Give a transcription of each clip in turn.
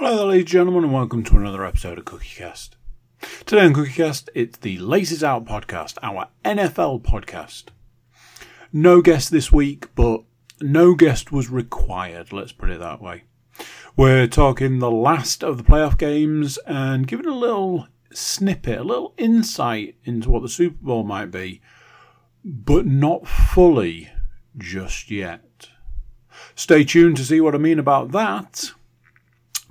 Hello there, ladies and gentlemen, and welcome to another episode of CookieCast. Today on CookieCast, it's the Laces Out podcast, our NFL podcast. No guest this week, but no guest was required, let's put it that way. We're talking the last of the playoff games and giving a little snippet, a little insight into what the Super Bowl might be, but not fully just yet. Stay tuned to see what I mean about that.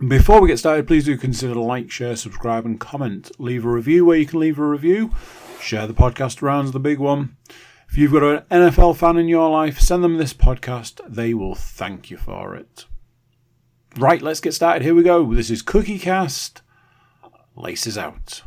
Before we get started, please do consider like, share, subscribe, and comment. Leave a review where you can leave a review. Share the podcast around the big one. If you've got an NFL fan in your life, send them this podcast. They will thank you for it. Right, let's get started. Here we go. This is CookieCast. Laces out.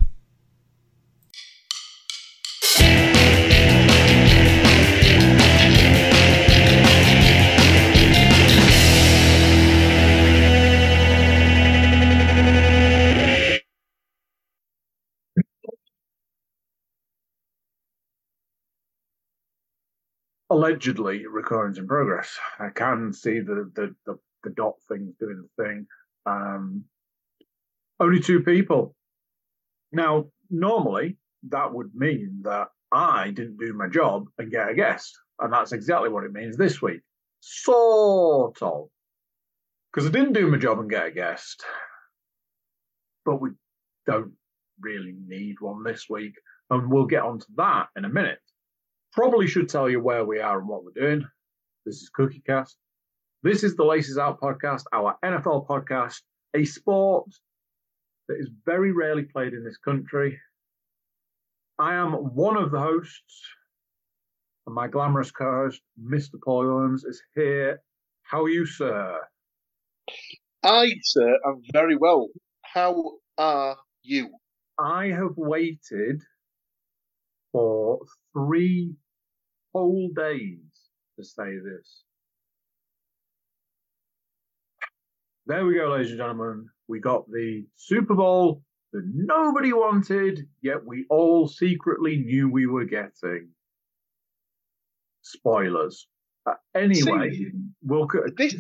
Allegedly recordings in progress. I can see the the the, the dot thing doing the thing. Um, only two people. Now, normally that would mean that I didn't do my job and get a guest, and that's exactly what it means this week. Sort of, because I didn't do my job and get a guest, but we don't really need one this week, and we'll get onto that in a minute probably should tell you where we are and what we're doing. This is CookieCast. This is the Laces Out podcast, our NFL podcast, a sport that is very rarely played in this country. I am one of the hosts, and my glamorous co host, Mr. Paul Williams, is here. How are you, sir? I, sir, am very well. How are you? I have waited for three whole days to say this. There we go, ladies and gentlemen. We got the Super Bowl that nobody wanted, yet we all secretly knew we were getting. Spoilers. Uh, anyway, See, we'll. This,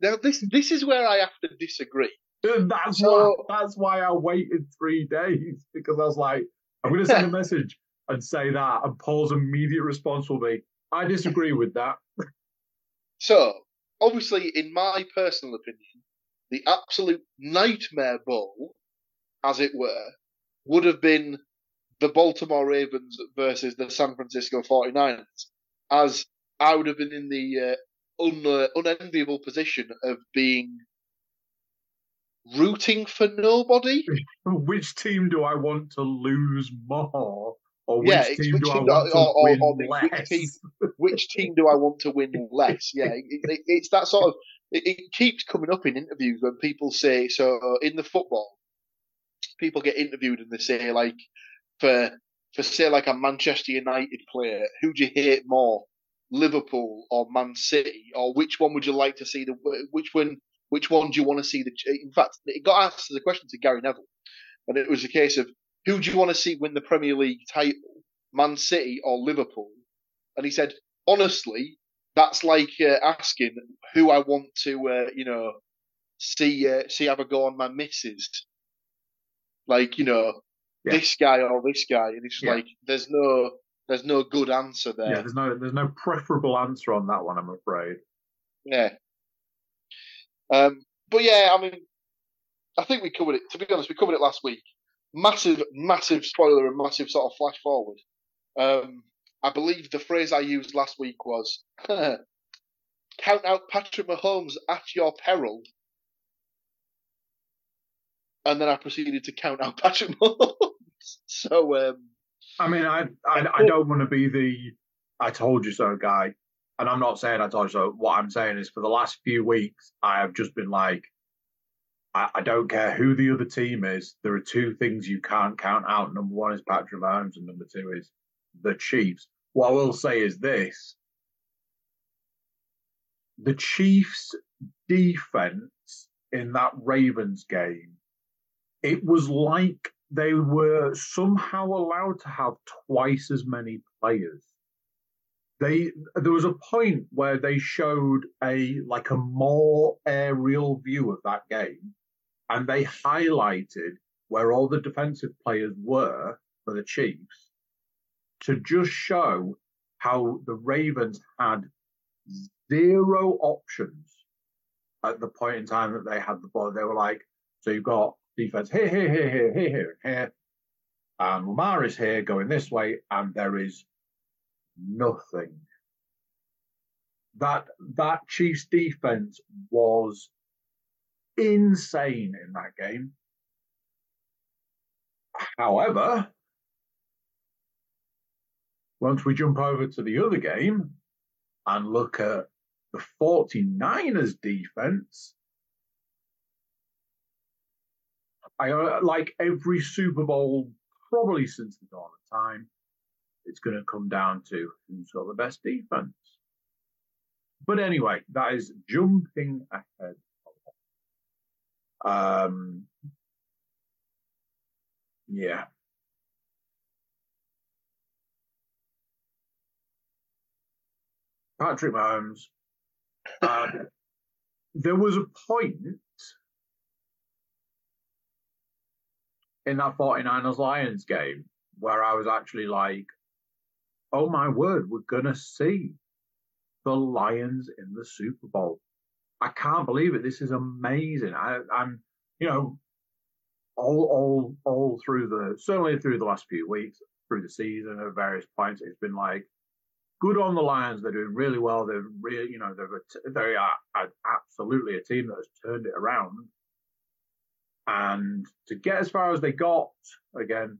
now, this, this is where I have to disagree. That's So- why. That's why I waited three days because I was like, I'm going to send a message and say that, and Paul's immediate response will be, "I disagree with that." So, obviously, in my personal opinion, the absolute nightmare bowl, as it were, would have been the Baltimore Ravens versus the San Francisco 49ers, as I would have been in the uh, un, uh, unenviable position of being rooting for nobody. Which team do I want to lose more, or which Yeah, it's team which do I team want do- to or- or- win oh, or which less? team- which team do I want to win less? Yeah, it, it, it's that sort of. It, it keeps coming up in interviews when people say so. In the football, people get interviewed and they say like, for for say like a Manchester United player, who do you hate more, Liverpool or Man City, or which one would you like to see the which one which one do you want to see the? In fact, it got asked as a question to Gary Neville, and it was a case of who do you want to see win the Premier League title, Man City or Liverpool? And he said, honestly, that's like uh, asking who I want to, uh, you know, see uh, see have a go on my missus. Like, you know, Yeah. this guy or this guy, and it's Yeah. like there's no there's no good answer there. Yeah, there's no there's no preferable answer on that one, I'm afraid. Yeah. Um, but yeah, I mean, I think we covered it. To be honest, we covered it last week. Massive, massive spoiler and massive sort of flash forward. Um, I believe the phrase I used last week was "count out Patrick Mahomes at your peril," and then I proceeded to count out Patrick Mahomes. so, um, I mean, I I, I don't want to be the I told you so guy, and I'm not saying I told you so. What I'm saying is, for the last few weeks, I have just been like, I, don't care who the other team is. There are two things you can't count out. Number one is Patrick Mahomes, and number two is the Chiefs. What I will say is this: the Chiefs' defense in that Ravens game, it was like they were somehow allowed to have twice as many players. They there was a point where they showed a like a more aerial view of that game, and they highlighted where all the defensive players were for the Chiefs to just show how the Ravens had zero options at the point in time that they had the ball. They were like, so you've got defense here, here, here, here, here, here, here. And Lamar is here going this way, and there is nothing. That that Chiefs defense was insane in that game. However, once we jump over to the other game and look at the 49ers defense, I uh, like every Super Bowl probably since the dawn of time, it's going to come down to who's got the best defense. But anyway, that is jumping ahead. Um, yeah. Patrick Mahomes. Uh, there was a point in that 49ers Lions game where I was actually like, oh my word, we're going to see the Lions in the Super Bowl. I can't believe it. This is amazing. I, am you know, all, all, all through the, certainly through the last few weeks, through the season at various points, it's been like, good on the Lions. They're doing really well. They're really, you know, they're, they are absolutely a team that has turned it around. And to get as far as they got, again,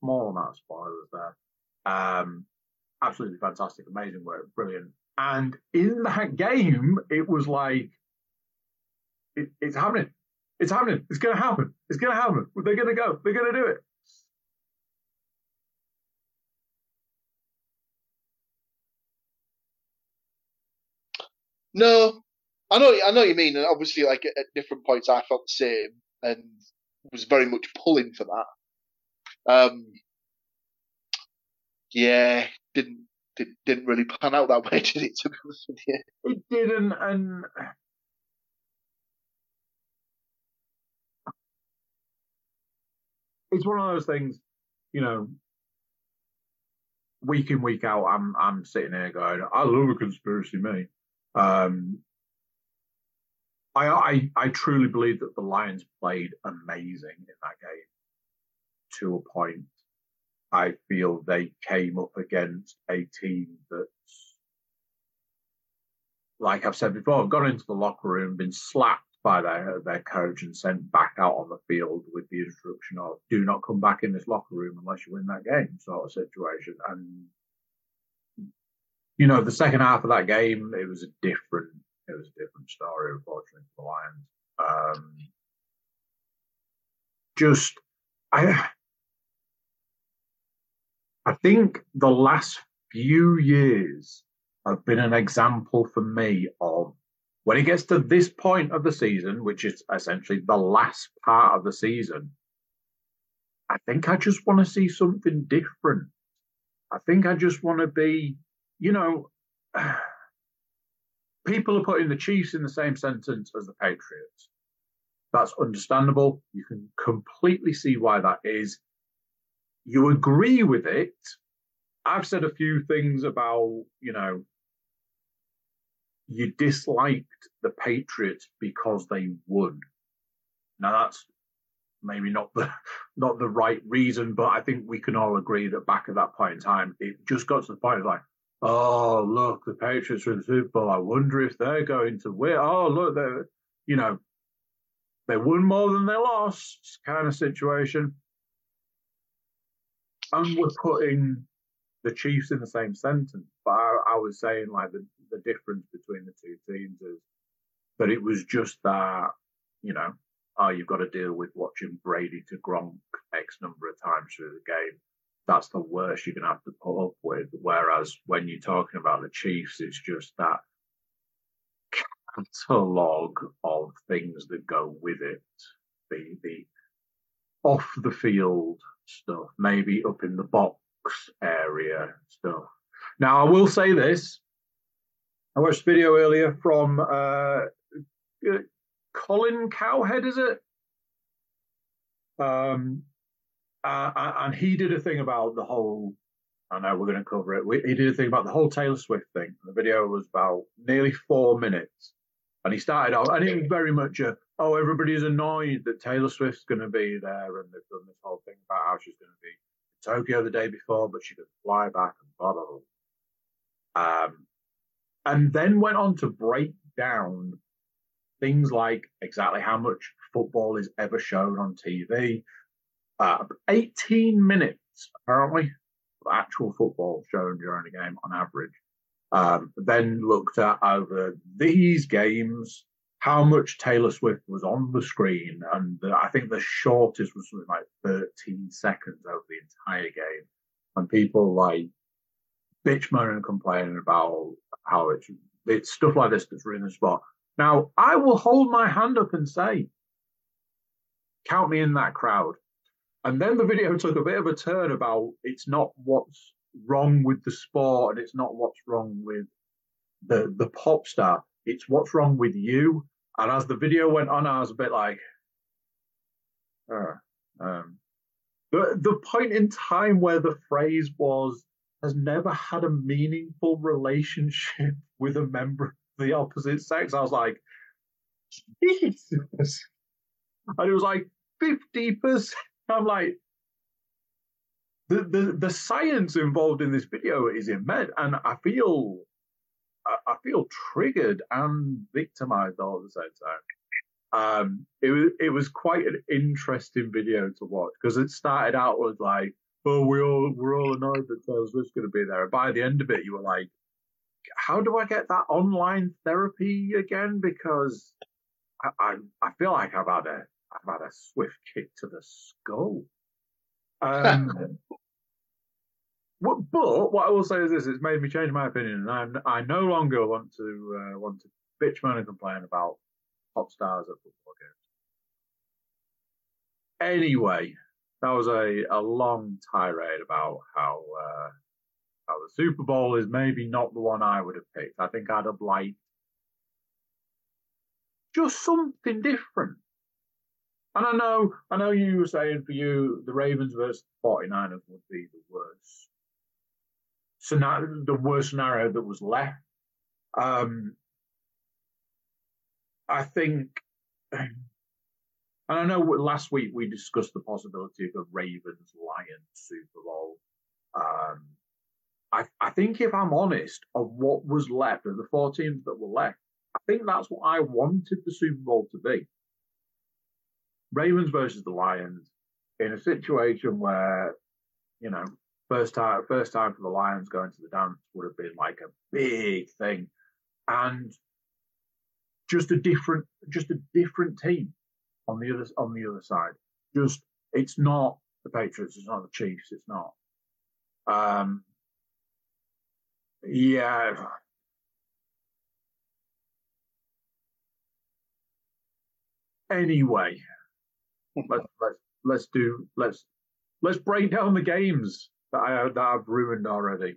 small amount of spoilers there. Um, absolutely fantastic, amazing work, brilliant. And in that game, it was like, it, it's happening. It's happening. It's going to happen. It's going to happen. They're going to go. They're going to do it. No, I know, I know what you mean, and obviously, like at, different points, I felt the same, and was very much pulling for that. Um, yeah, didn't did, didn't really pan out that way, did it? To be honest with you, it didn't, and it's one of those things, you know. Week in, week out, I'm I'm sitting here going, I love a conspiracy, mate. Um, I, I, I truly believe that the Lions played amazing in that game to a point. I feel they came up against a team that's, like I've said before, gone into the locker room, been slapped by their their coach and sent back out on the field with the instruction of "Do not come back in this locker room unless you win that game," sort of situation. And you know, the second half of that game, it was a different it was a different story, unfortunately, for the Lions. Um, just, I, I think the last few years have been an example for me of when it gets to this point of the season, which is essentially the last part of the season. I think I just want to see something different. I think I just want to be, you know, people are putting the Chiefs in the same sentence as the Patriots. That's understandable. You can completely see why that is. You agree with it. I've said a few things about, you know, you disliked the Patriots because they won. Now that's maybe not the not the right reason, but I think we can all agree that back at that point in time, it just got to the point of like, oh look, the Patriots are in the Super Bowl. I wonder if they're going to win. Oh look, they're you know they won more than they lost, kind of situation. And we're putting the Chiefs in the same sentence, but I, I was saying like the the difference between the two teams is that it was just that you know oh, you've got to deal with watching Brady to Gronk X number of times through the game that's the worst you're going to have to put up with. Whereas when you're talking about the Chiefs, it's just that catalogue of things that go with it. The the off the field stuff, maybe up in the box area stuff. Now I will say this. I watched a video earlier from uh, Colin Cowherd, is it? Um, uh, and he did a thing about the whole. I know we're going to cover it. We, he did a thing about the whole Taylor Swift thing. The video was about nearly four minutes, and he started out, and it was very much a, oh, everybody's annoyed that Taylor Swift's going to be there, and they've done this whole thing about how she's going to be in Tokyo the day before, but she could fly back and blah blah blah. Um, and then went on to break down things like exactly how much football is ever shown on TV. Uh, 18 minutes, apparently, of actual football shown during a game on average. Um, then looked at over these games how much Taylor Swift was on the screen, and the, I think the shortest was something like 13 seconds over the entire game. And people like bitch moaning and complaining about how it's it's stuff like this that's ruining the spot. Now, I will hold my hand up and say, count me in that crowd. And then the video took a bit of a turn about it's not what's wrong with the sport and it's not what's wrong with the the pop star. It's what's wrong with you. And as the video went on, I was a bit like, uh, um, the the point in time where the phrase was has never had a meaningful relationship with a member of the opposite sex. I was like, Jesus. And it was like 50%. I'm like, the, the, the science involved in this video is immense. And I feel, I, I feel triggered and victimized all at the same time. Um, it was, it was quite an interesting video to watch because it started out with like, oh, we all we're all annoyed that Taylor Swift's going to be there. And by the end of it, you were like, how do I get that online therapy again? Because I, I, I feel like I've had a I've had a swift kick to the skull. Um, but, what I will say is this: it's made me change my opinion, and i I no longer want to uh, want to bitch, moan, and complain about pop stars at football games. Anyway, that was a, a long tirade about how uh, how the Super Bowl is maybe not the one I would have picked. I think I'd have liked just something different. And I know, I know you were saying for you, the Ravens versus the 49ers would be the worst scenario, the worst scenario that was left. Um, I think, and I know last week we discussed the possibility of a Ravens Lions Super Bowl. Um, I, I think if I'm honest, of what was left, of the four teams that were left, I think that's what I wanted the Super Bowl to be. Ravens versus the Lions in a situation where, you know, first time first time for the Lions going to the dance would have been like a big thing. And just a different just a different team on the other on the other side. Just it's not the Patriots, it's not the Chiefs, it's not. Um yeah. Anyway, let's let's let's do let's let's break down the games that I that I've ruined already.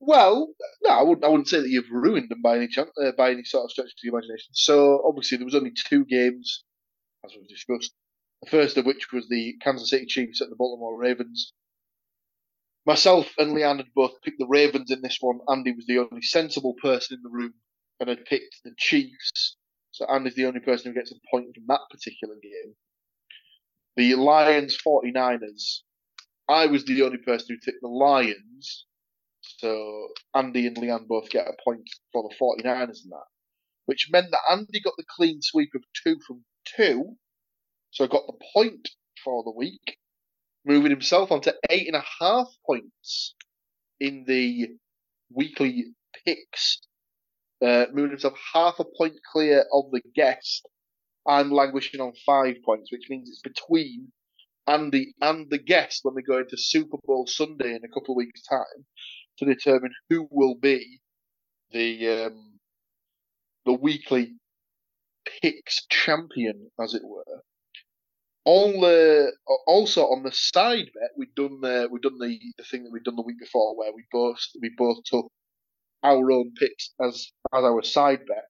Well, no, I wouldn't. I wouldn't say that you've ruined them by any chance, uh, by any sort of stretch of the imagination. So obviously there was only two games, as we've discussed. The first of which was the Kansas City Chiefs at the Baltimore Ravens. Myself and Leanne had both picked the Ravens in this one. Andy was the only sensible person in the room and had picked the Chiefs. So Andy's the only person who gets a point from that particular game. The Lions 49ers. I was the only person who picked the Lions. So Andy and Leanne both get a point for the 49ers in that. Which meant that Andy got the clean sweep of two from two. So got the point for the week moving himself on to eight and a half points in the weekly picks, uh, moving himself half a point clear of the guest. I'm languishing on five points, which means it's between Andy and the guest when we go into Super Bowl Sunday in a couple of weeks' time to determine who will be the um, the weekly picks champion, as it were on the also on the side bet, we've done the we've done the, the thing that we've done the week before, where we both we both took our own picks as as our side bet.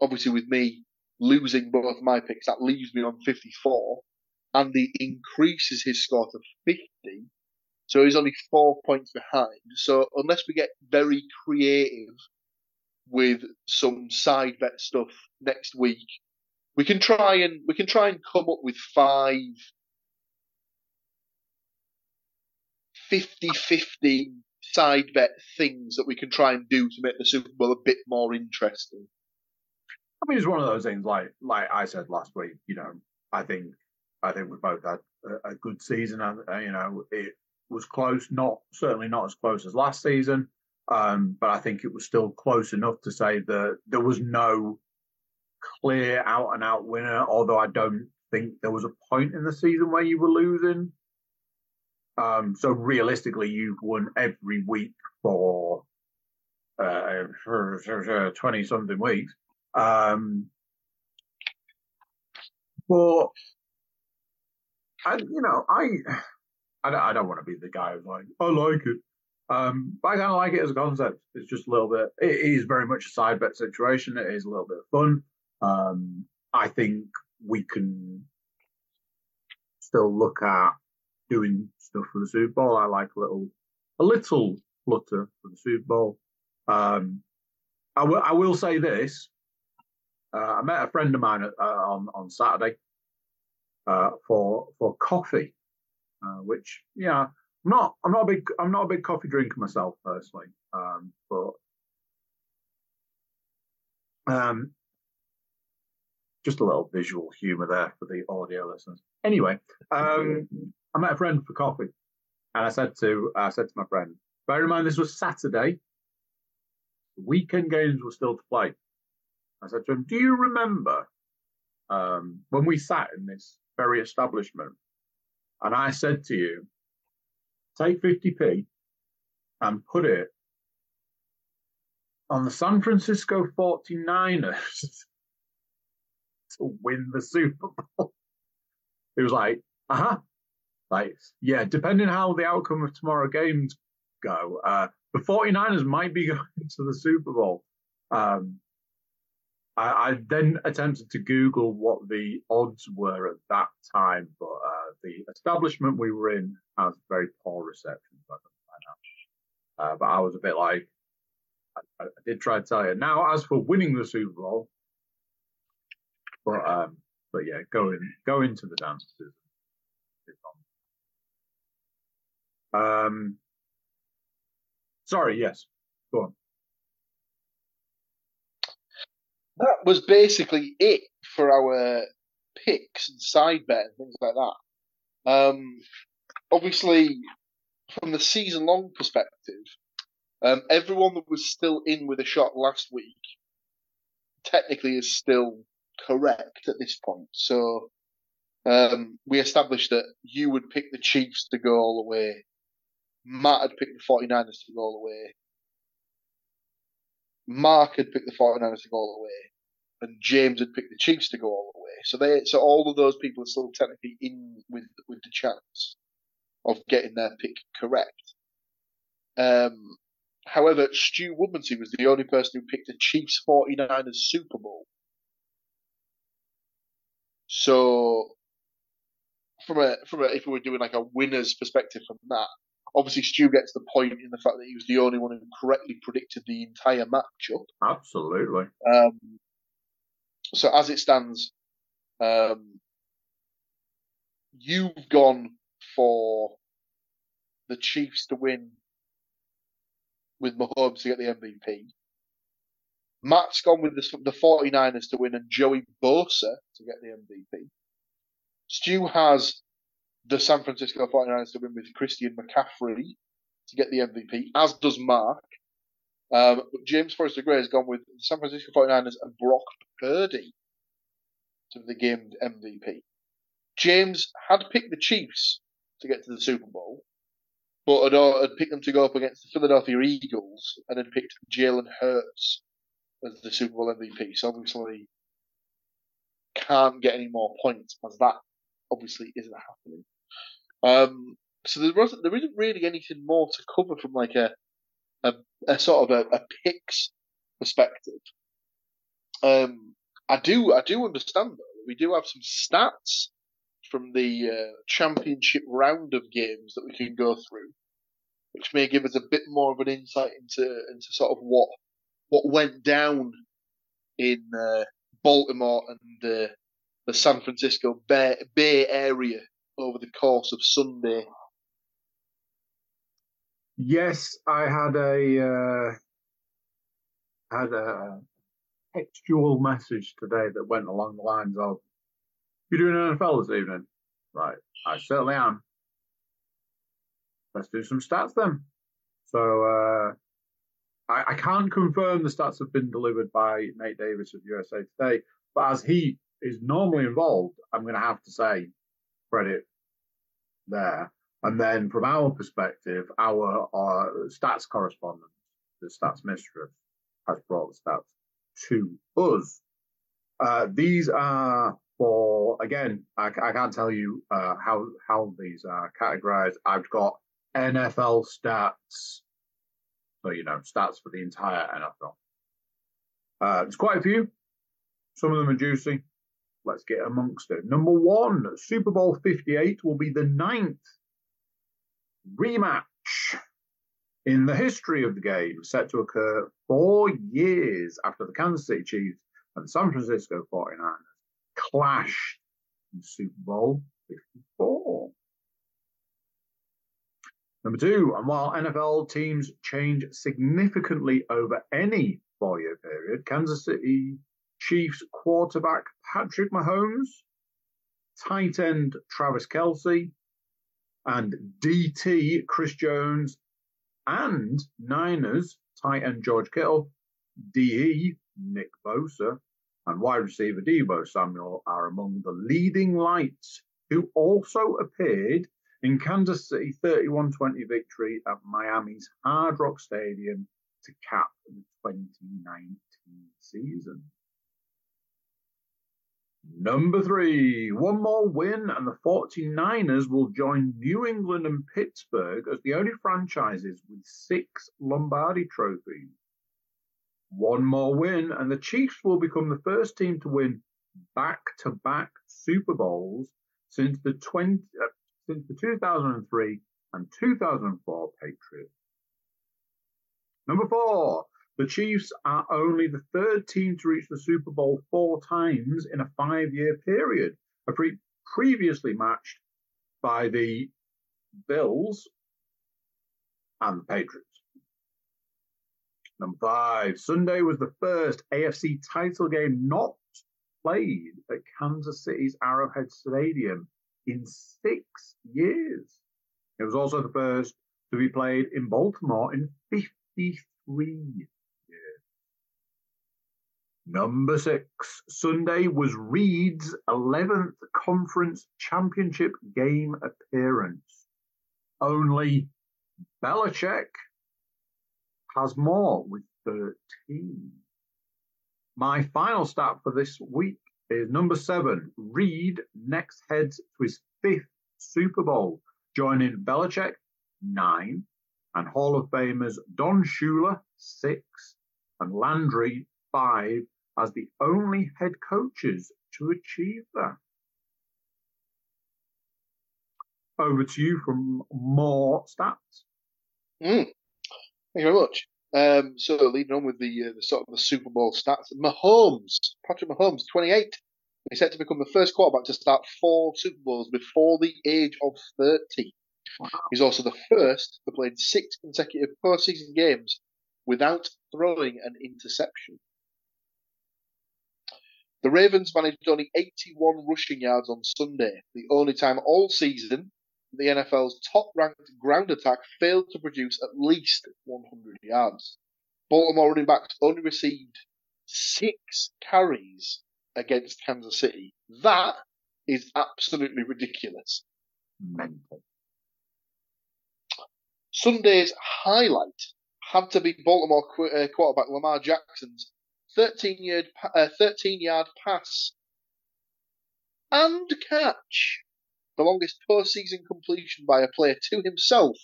Obviously, with me losing both my picks, that leaves me on fifty four. Andy increases his score to 50. So he's only four points behind. So unless we get very creative with some side bet stuff next week, we can try and we can try and come up with five 50-50 side bet things that we can try and do to make the Super Bowl a bit more interesting. I mean, it's one of those things. Like like I said last week, you know, I think I think we both had a, a good season, and uh, you know, it was close. Not certainly not as close as last season, um, but I think it was still close enough to say that there was no clear out and out winner. Although I don't think there was a point in the season where you were losing. Um, so realistically, you've won every week for uh, twenty something weeks. Um, but I, you know, I, I don't, I don't want to be the guy who's like, I like it. Um, but I kind of like it as a concept. It's just a little bit. It is very much a side bet situation. It is a little bit of fun. Um, I think we can still look at doing stuff for the Super Bowl. I like a little, a little flutter for the Super Bowl. Um, I will, I will say this. Uh, I met a friend of mine uh, on on Saturday uh, for for coffee, uh, which yeah, I'm not I'm not a big I'm not a big coffee drinker myself personally, um, but um, just a little visual humour there for the audio listeners. Anyway, um, I met a friend for coffee, and I said to I said to my friend, bear in mind this was Saturday. The weekend games were still to play. I said to him, "Do you remember um, when we sat in this very establishment, and I said to you, take 50p and put it on the San Francisco 49ers to win the Super Bowl?" It was like, "Uh huh." Like, yeah, depending how the outcome of tomorrow games go, uh, the 49ers might be going to the Super Bowl. Um, I, I, then attempted to Google what the odds were at that time, but uh, the establishment we were in has very poor reception. So I uh, but I was a bit like, I, I, did try to tell you. Now, as for winning the Super Bowl, but um, but yeah, go in, go into the dances. Um, sorry, yes, go on. That was basically it for our picks and side bet and things like that. Um, obviously, from the season long perspective, um, everyone that was still in with a shot last week technically is still correct at this point. So um, we established that you would pick the Chiefs to go all the way. Matt had picked the 49ers to go all the way. Mark had picked the 49ers to go all the way. And James had picked the Chiefs to go all the way. So they, so all of those people are still technically in with with the chance of getting their pick correct. Um, however, Stu Woodmansey was the only person who picked the Chiefs 49ers Super Bowl. So, from a from a if we were doing like a winner's perspective from that, Obviously, Stu gets the point in the fact that he was the only one who correctly predicted the entire matchup. Absolutely. Um, so as it stands, um, you've gone for the Chiefs to win with Mahomes to get the MVP. Matt's gone with the, the 49ers to win and Joey Bosa to get the MVP. Stu has the San Francisco 49ers to win with Christian McCaffrey to get the MVP, as does Mark. Um, James Forrester Gray has gone with the San Francisco 49ers and Brock Purdy to the game MVP. James had picked the Chiefs to get to the Super Bowl, but had, uh, had picked them to go up against the Philadelphia Eagles and then picked Jalen Hurts as the Super Bowl MVP. So obviously can't get any more points as that obviously isn't happening. Um, so there wasn't, there isn't really anything more to cover from like a, a, a sort of a, a picks perspective. Um, I do, I do understand though. We do have some stats from the uh, championship round of games that we can go through, which may give us a bit more of an insight into into sort of what what went down in uh, Baltimore and uh, the San Francisco Bay, Bay Area over the course of Sunday. Yes, I had a uh, had a textual message today that went along the lines of, "You doing NFL this evening?" Right, I certainly am. Let's do some stats then. So uh, I, I can't confirm the stats have been delivered by Nate Davis of USA Today, but as he is normally involved, I'm going to have to say credit there. And then from our perspective, our, our stats correspondent, the stats mistress, has brought the stats to us. Uh, these are for again, I, I can't tell you uh, how how these are categorized. I've got NFL stats, so you know stats for the entire NFL. Uh, there's quite a few. Some of them are juicy. Let's get amongst it. Number one, Super Bowl 58 will be the ninth rematch in the history of the game, set to occur four years after the Kansas City Chiefs and San Francisco 49ers clashed in Super Bowl 54. Number two, and while NFL teams change significantly over any four year period, Kansas City Chiefs quarterback Patrick Mahomes, tight end Travis Kelce, and DT Chris Jones, and Niners tight end George Kittle, DE Nick Bosa, and wide receiver Deebo Samuel are among the leading lights who also appeared in Kansas City 31 20 victory at Miami's Hard Rock Stadium to cap the 2019 season. Number three, one more win, and the 49ers will join New England and Pittsburgh as the only franchises with six Lombardi trophies. One more win, and the Chiefs will become the first team to win back to back Super Bowls since the, 20, uh, since the 2003 and 2004 Patriots. Number four, the Chiefs are only the third team to reach the Super Bowl four times in a five year period, a pre- previously matched by the Bills and the Patriots. Number five, Sunday was the first AFC title game not played at Kansas City's Arrowhead Stadium in six years. It was also the first to be played in Baltimore in 53 Number six, Sunday was Reid's 11th conference championship game appearance. Only Belichick has more with 13. My final stat for this week is number seven. Reid next heads to his fifth Super Bowl, joining Belichick, nine, and Hall of Famers Don Shula, six, and Landry, five, as the only head coaches to achieve that. Over to you from more stats. Mm. Thank you very much. Um, so leading on with the, uh, the sort of the Super Bowl stats, Mahomes, Patrick Mahomes, 28, is set to become the first quarterback to start four Super Bowls before the age of 30. Wow. He's also the first to play six consecutive postseason games without throwing an interception. The Ravens managed only 81 rushing yards on Sunday, the only time all season the NFL's top ranked ground attack failed to produce at least 100 yards. Baltimore running backs only received six carries against Kansas City. That is absolutely ridiculous. Mental. Sunday's highlight had to be Baltimore uh, quarterback Lamar Jackson's 13 yard, uh, 13 yard pass and catch. The longest postseason completion by a player to himself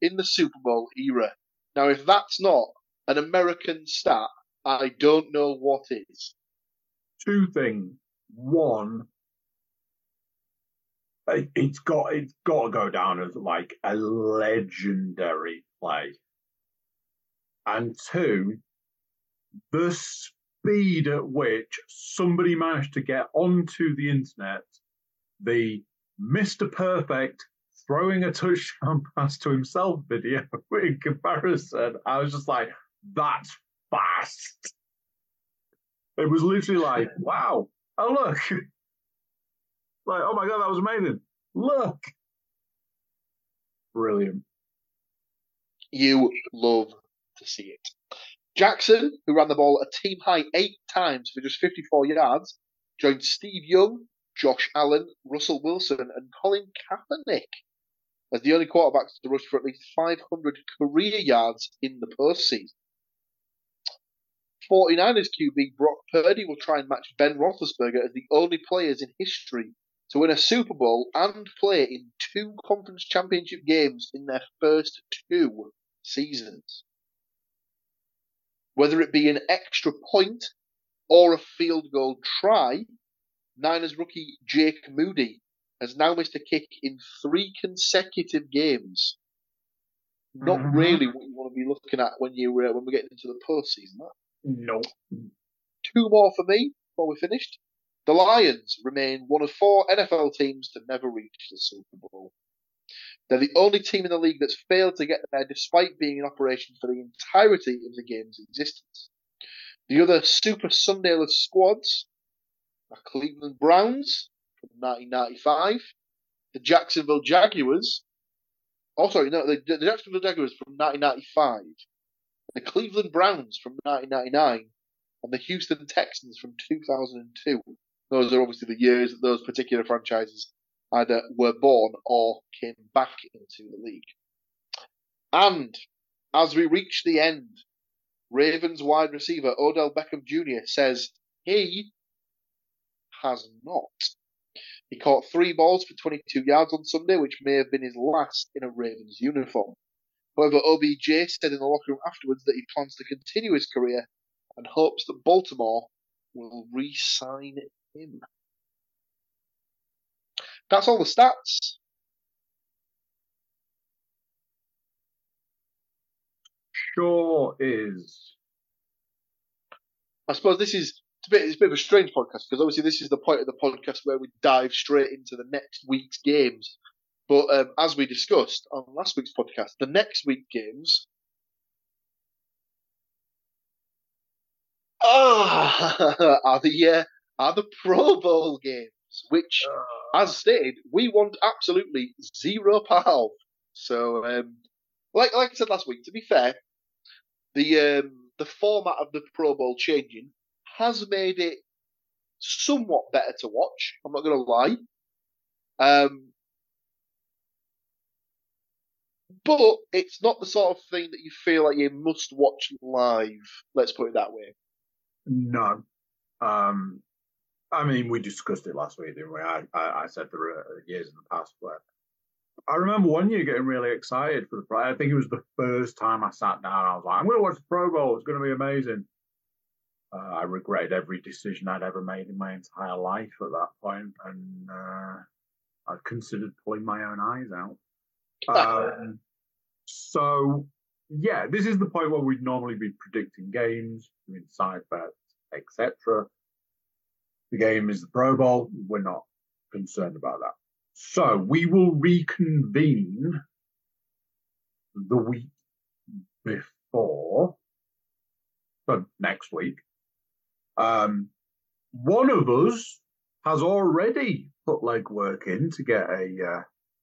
in the Super Bowl era. Now, if that's not an American stat, I don't know what is. Two things. One, it's got it's got to go down as like a legendary play. And two, the speed at which somebody managed to get onto the internet the Mr. Perfect throwing a touchdown pass to himself video in comparison. I was just like, that's fast. It was literally like, wow, oh look. Like, oh my god, that was amazing. Look. Brilliant. You love to see it. Jackson, who ran the ball a team high eight times for just 54 yards, joined Steve Young, Josh Allen, Russell Wilson, and Colin Kaepernick as the only quarterbacks to rush for at least 500 career yards in the postseason. 49ers QB Brock Purdy will try and match Ben Roethlisberger as the only players in history to win a Super Bowl and play in two conference championship games in their first two seasons. Whether it be an extra point or a field goal try, Niners rookie Jake Moody has now missed a kick in three consecutive games. Not mm-hmm. really what you want to be looking at when you uh, when we get into the postseason. Huh? No. Two more for me before we're finished. The Lions remain one of four NFL teams to never reach the Super Bowl. They're the only team in the league that's failed to get there despite being in operation for the entirety of the game's existence. The other Super Sundayless squads are Cleveland Browns from 1995, the Jacksonville Jaguars. Oh, sorry, no, the, the Jacksonville Jaguars from 1995, the Cleveland Browns from 1999, and the Houston Texans from 2002. Those are obviously the years that those particular franchises either were born or came back into the league. And as we reach the end, Ravens wide receiver Odell Beckham Jr. says he has not. He caught three balls for 22 yards on Sunday, which may have been his last in a Ravens uniform. However, OBJ said in the locker room afterwards that he plans to continue his career and hopes that Baltimore will re sign him. That's all the stats. Sure is. I suppose this is it's a bit, it's a bit of a strange podcast because obviously this is the point of the podcast where we dive straight into the next week's games. But um, as we discussed on last week's podcast, the next week games ah, are the uh, are the Pro Bowl games, which, uh. As stated, we want absolutely zero of. So, um, like like I said last week, to be fair, the um, the format of the Pro Bowl changing has made it somewhat better to watch. I'm not going to lie. Um, but it's not the sort of thing that you feel like you must watch live. Let's put it that way. No. Um, I mean, we discussed it last week, didn't we? I, I, I said there were years in the past where I remember one year getting really excited for the Pro. I think it was the first time I sat down. I was like, I'm going to watch the Pro Bowl. It's going to be amazing. Uh, I regretted every decision I'd ever made in my entire life at that point, and uh, I considered pulling my own eyes out. Um, so, yeah, this is the point where we'd normally be predicting games, doing side bets, etc. The game is the Pro Bowl. We're not concerned about that. So we will reconvene the week before, so next week, um, one of us has already put legwork in to get a uh,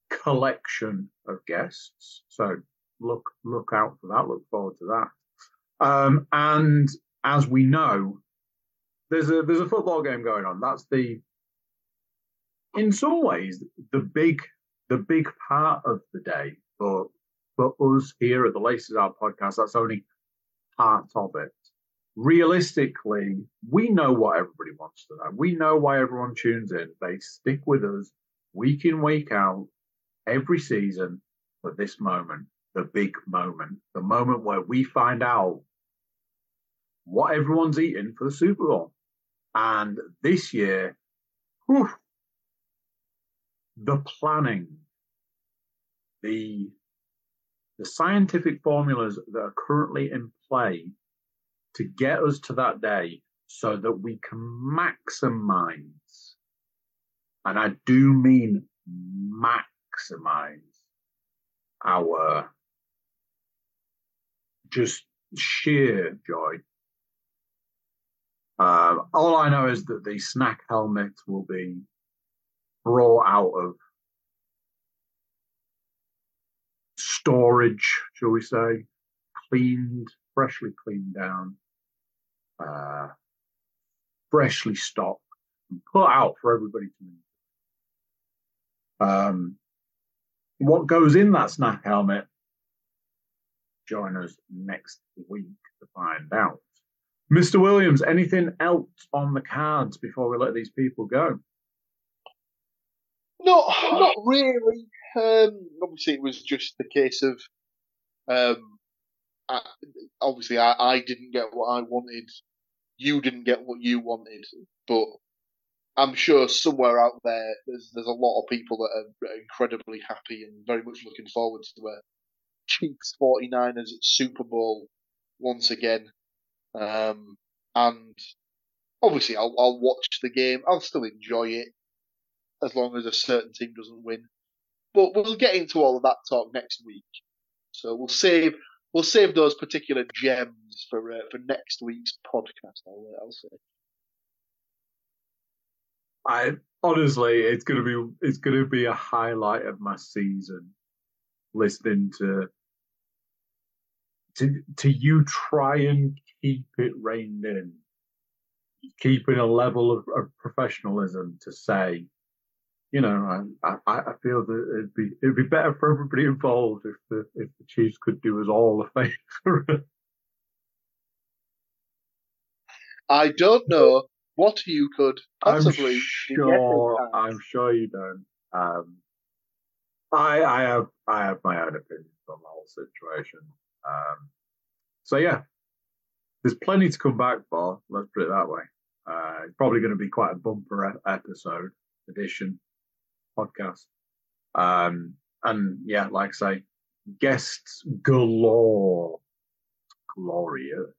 collection of guests. So look look out for that. Look forward to that. Um, and as we know, there's a there's a football game going on. That's the in some ways the big the big part of the day for for us here at the Laces Out podcast. That's only part of it realistically, we know what everybody wants to know. We know why everyone tunes in. They stick with us week in, week out, every season for this moment, the big moment, the moment where we find out what everyone's eating for the Super Bowl. And this year, whew, the planning, the the scientific formulas that are currently in play to get us to that day so that we can maximize, and I do mean maximize our just sheer joy. Uh, all I know is that the snack helmet will be brought out of storage, shall we say, cleaned, freshly cleaned down, uh, freshly stocked, and put out for everybody to use. Um, what goes in that snack helmet? Join us next week to find out. Mr. Williams, anything else on the cards before we let these people go? Not, not really. Um, obviously, it was just the case of, um, I, obviously, I, I didn't get what I wanted. You didn't get what you wanted, but I'm sure somewhere out there, there's there's a lot of people that are incredibly happy and very much looking forward to a Chiefs 49ers Super Bowl once again. Um, and obviously, I'll, I'll watch the game. I'll still enjoy it as long as a certain team doesn't win. But we'll get into all of that talk next week. So we'll save we'll save those particular gems for uh, for next week's podcast. I'll, I'll say. I honestly, it's gonna be it's gonna be a highlight of my season. Listening to to to you try and keep it reined in, keeping a level of, of professionalism to say, you know, I, I, I feel that it'd be it'd be better for everybody involved if the if the Chiefs could do us all a favor. I don't know what you could possibly. I'm sure. I'm sure you don't. Um, I I have I have my own opinions on the whole situation. Um, so yeah, there's plenty to come back for. Let's put it that way. Uh, it's probably going to be quite a bumper episode edition podcast. Um, and yeah, like I say, guests galore, glorious.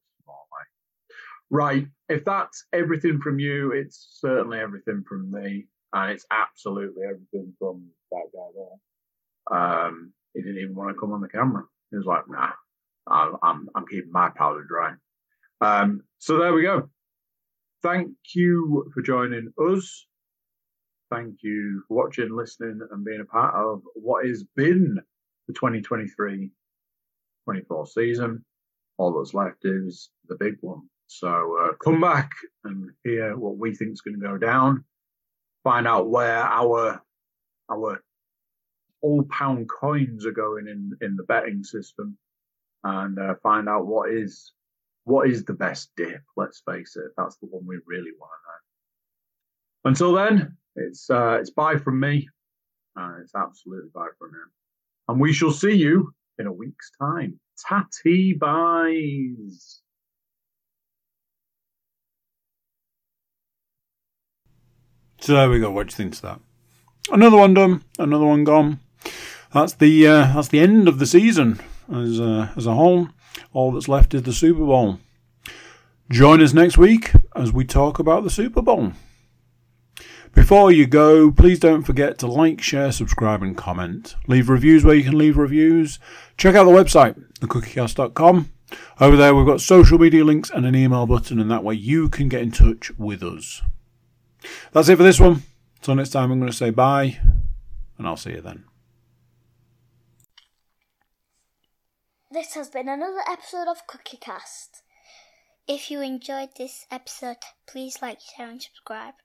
Right. If that's everything from you, it's certainly everything from me. And it's absolutely everything from that guy there. Um, he didn't even want to come on the camera. He was like, nah, I'm, I'm, I'm keeping my powder dry. Um, so there we go. Thank you for joining us. Thank you for watching, listening, and being a part of what has been the 2023 24 season. All that's left is the big one. So uh, come back and hear what we think is going to go down. Find out where our our all pound coins are going in in the betting system, and uh, find out what is what is the best dip. Let's face it, that's the one we really want to know. Until then, it's uh, it's bye from me. Uh, it's absolutely bye from him, and we shall see you in a week's time. Tatty buys. So there we go. What do you think to that? Another one done. Another one gone. That's the uh, that's the end of the season as uh, as a whole. All that's left is the Super Bowl. Join us next week as we talk about the Super Bowl. Before you go, please don't forget to like, share, subscribe, and comment. Leave reviews where you can leave reviews. Check out the website, thecookiecast.com. Over there, we've got social media links and an email button, and that way you can get in touch with us. That's it for this one. Until next time, I'm going to say bye, and I'll see you then. This has been another episode of Cookie Cast. If you enjoyed this episode, please like, share, and subscribe.